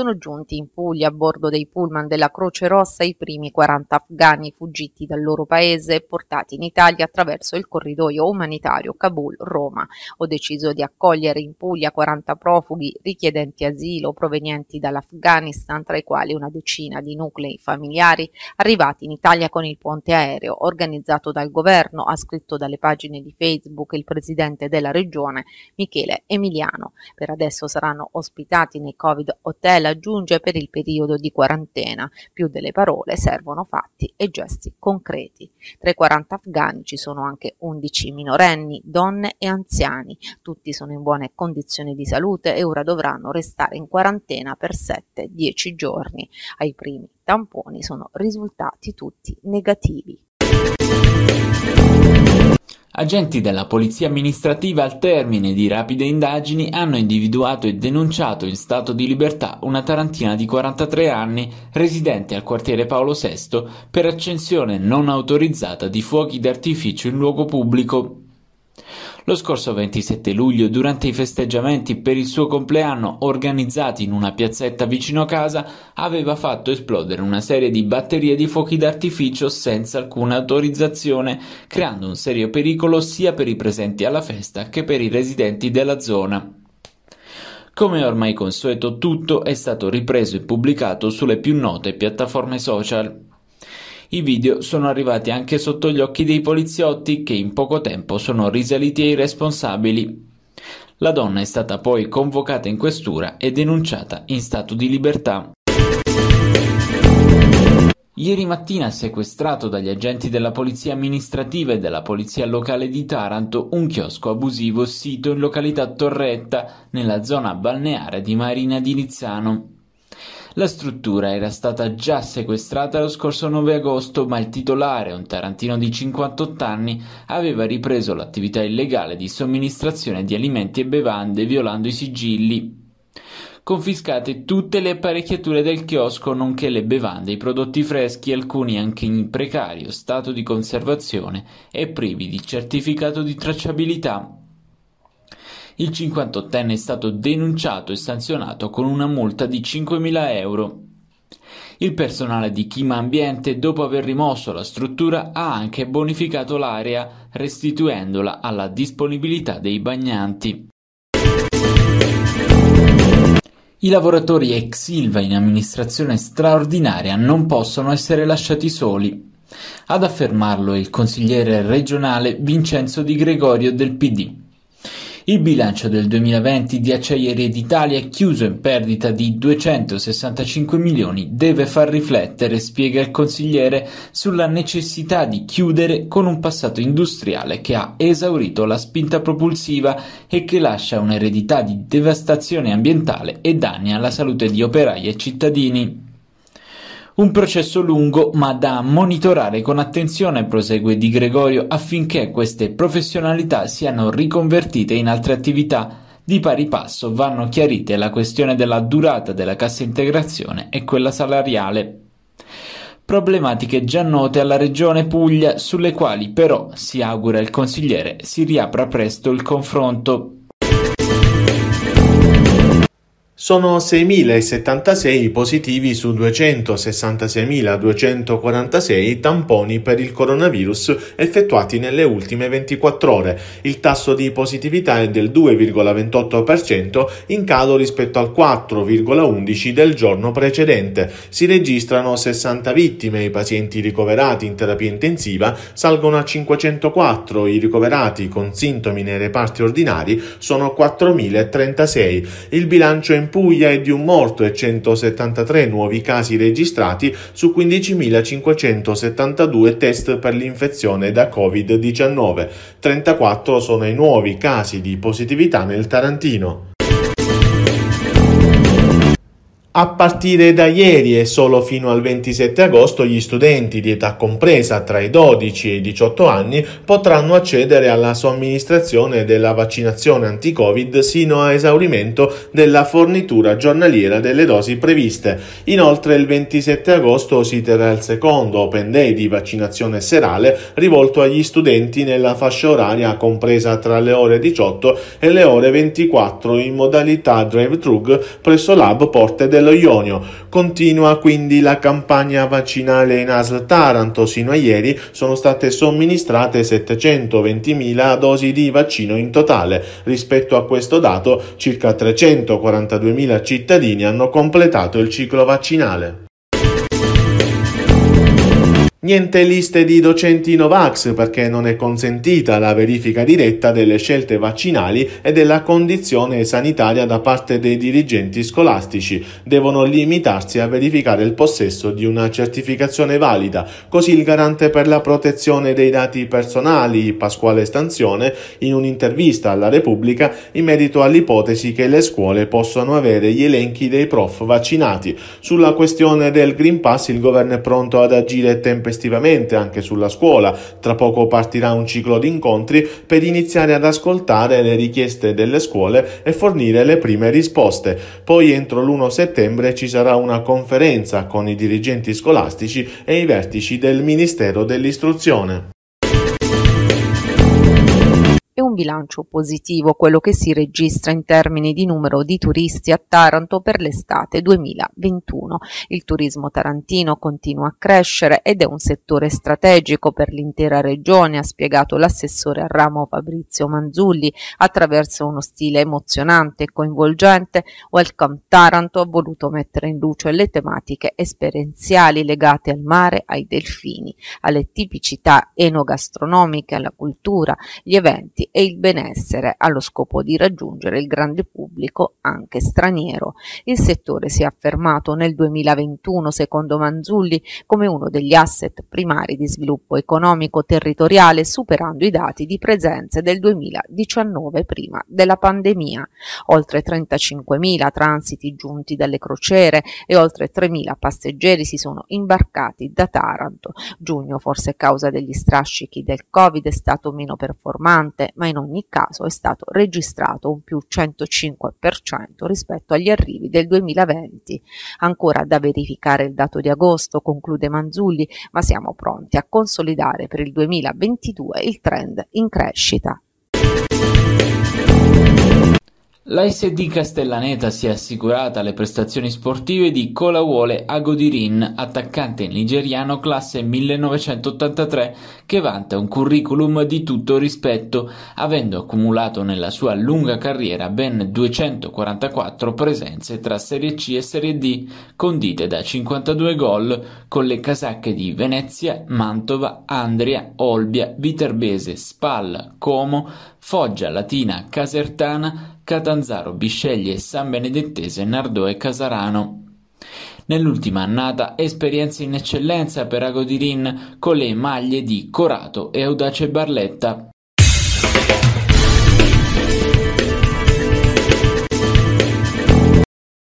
sono giunti in Puglia a bordo dei pullman della Croce Rossa i primi 40 afghani fuggiti dal loro paese e portati in Italia attraverso il corridoio umanitario Kabul-Roma. Ho deciso di accogliere in Puglia 40 profughi richiedenti asilo provenienti dall'Afghanistan, tra i quali una decina di nuclei familiari arrivati in Italia con il ponte aereo organizzato dal governo, ha scritto dalle pagine di Facebook il presidente della regione Michele Emiliano. Per adesso saranno ospitati nei Covid Hotel, aggiunge per il periodo di quarantena. Più delle parole servono fatti e gesti concreti. Tra i 40 afghani ci sono anche 11 minorenni, donne e anziani. Tutti sono in buone condizioni di salute e ora dovranno restare in quarantena per 7-10 giorni. Ai primi tamponi sono risultati tutti negativi. Agenti della polizia amministrativa al termine di rapide indagini hanno individuato e denunciato in stato di libertà una tarantina di 43 anni residente al quartiere Paolo VI per accensione non autorizzata di fuochi d'artificio in luogo pubblico. Lo scorso 27 luglio, durante i festeggiamenti per il suo compleanno organizzati in una piazzetta vicino casa, aveva fatto esplodere una serie di batterie di fuochi d'artificio senza alcuna autorizzazione, creando un serio pericolo sia per i presenti alla festa che per i residenti della zona. Come ormai consueto, tutto è stato ripreso e pubblicato sulle più note piattaforme social. I video sono arrivati anche sotto gli occhi dei poliziotti che in poco tempo sono risaliti ai responsabili. La donna è stata poi convocata in questura e denunciata in stato di libertà. Ieri mattina sequestrato dagli agenti della polizia amministrativa e della polizia locale di Taranto un chiosco abusivo sito in località Torretta, nella zona balneare di Marina di Nizzano. La struttura era stata già sequestrata lo scorso 9 agosto, ma il titolare, un tarantino di 58 anni, aveva ripreso l'attività illegale di somministrazione di alimenti e bevande violando i sigilli. Confiscate tutte le apparecchiature del chiosco, nonché le bevande, i prodotti freschi, alcuni anche in precario stato di conservazione e privi di certificato di tracciabilità. Il 58enne è stato denunciato e sanzionato con una multa di 5.000 euro. Il personale di Chima Ambiente, dopo aver rimosso la struttura, ha anche bonificato l'area, restituendola alla disponibilità dei bagnanti. I lavoratori ex Silva in amministrazione straordinaria non possono essere lasciati soli. Ad affermarlo il consigliere regionale Vincenzo Di Gregorio del PD. Il bilancio del 2020 di Acciaierie d'Italia, chiuso in perdita di 265 milioni, deve far riflettere, spiega il consigliere, sulla necessità di chiudere con un passato industriale che ha esaurito la spinta propulsiva e che lascia un'eredità di devastazione ambientale e danni alla salute di operai e cittadini. Un processo lungo ma da monitorare con attenzione, prosegue Di Gregorio, affinché queste professionalità siano riconvertite in altre attività. Di pari passo vanno chiarite la questione della durata della cassa integrazione e quella salariale. Problematiche già note alla Regione Puglia, sulle quali però, si augura il consigliere, si riapra presto il confronto. Sono 6.076 positivi su 266.246 tamponi per il coronavirus effettuati nelle ultime 24 ore. Il tasso di positività è del 2,28% in calo rispetto al 4,11% del giorno precedente. Si registrano 60 vittime, i pazienti ricoverati in terapia intensiva salgono a 504, i ricoverati con sintomi nei reparti ordinari sono 4.036. Il bilancio in Puglia è di un morto e 173 nuovi casi registrati su 15.572 test per l'infezione da Covid-19. 34 sono i nuovi casi di positività nel Tarantino. A partire da ieri e solo fino al 27 agosto gli studenti di età compresa tra i 12 e i 18 anni potranno accedere alla somministrazione della vaccinazione anti-Covid sino a esaurimento della fornitura giornaliera delle dosi previste. Inoltre il 27 agosto si terrà il secondo Open Day di vaccinazione serale rivolto agli studenti nella fascia oraria compresa tra le ore 18 e le ore 24 in modalità drive-thru presso l'hub Porte del dello Ionio. Continua quindi la campagna vaccinale in ASL Taranto. Sino a ieri sono state somministrate 720.000 dosi di vaccino in totale. Rispetto a questo dato, circa 342.000 cittadini hanno completato il ciclo vaccinale. Niente liste di docenti Novax perché non è consentita la verifica diretta delle scelte vaccinali e della condizione sanitaria da parte dei dirigenti scolastici. Devono limitarsi a verificare il possesso di una certificazione valida. Così il garante per la protezione dei dati personali, Pasquale Stanzione, in un'intervista alla Repubblica in merito all'ipotesi che le scuole possano avere gli elenchi dei prof vaccinati. Sulla questione del Green Pass il governo è pronto ad agire tempestivamente tempestivamente anche sulla scuola. Tra poco partirà un ciclo di incontri per iniziare ad ascoltare le richieste delle scuole e fornire le prime risposte. Poi entro l'1 settembre ci sarà una conferenza con i dirigenti scolastici e i vertici del Ministero dell'Istruzione è un bilancio positivo quello che si registra in termini di numero di turisti a Taranto per l'estate 2021. Il turismo tarantino continua a crescere ed è un settore strategico per l'intera regione, ha spiegato l'assessore al ramo Fabrizio Manzulli attraverso uno stile emozionante e coinvolgente. Welcome Taranto ha voluto mettere in luce le tematiche esperienziali legate al mare, ai delfini, alle tipicità enogastronomiche, alla cultura, gli eventi e il benessere allo scopo di raggiungere il grande pubblico anche straniero. Il settore si è affermato nel 2021, secondo Manzulli, come uno degli asset primari di sviluppo economico territoriale, superando i dati di presenze del 2019 prima della pandemia. Oltre 35.000 transiti giunti dalle crociere e oltre 3.000 passeggeri si sono imbarcati da Taranto. Giugno, forse a causa degli strascichi del Covid, è stato meno performante, ma in ogni caso è stato registrato un più 105% rispetto agli arrivi del 2020. Ancora da verificare il dato di agosto, conclude Manzulli, ma siamo pronti a consolidare per il 2022 il trend in crescita. La SD Castellaneta si è assicurata le prestazioni sportive di Kolawole Agodirin, attaccante nigeriano classe 1983 che vanta un curriculum di tutto rispetto, avendo accumulato nella sua lunga carriera ben 244 presenze tra Serie C e Serie D, condite da 52 gol con le casacche di Venezia, Mantova, Andria, Olbia, Viterbese, Spal, Como, Foggia, Latina, Casertana, Catanzaro, Bisceglie, San Benedettese, Nardò e Casarano. Nell'ultima annata esperienza in eccellenza per Agodirin con le maglie di Corato e Audace Barletta.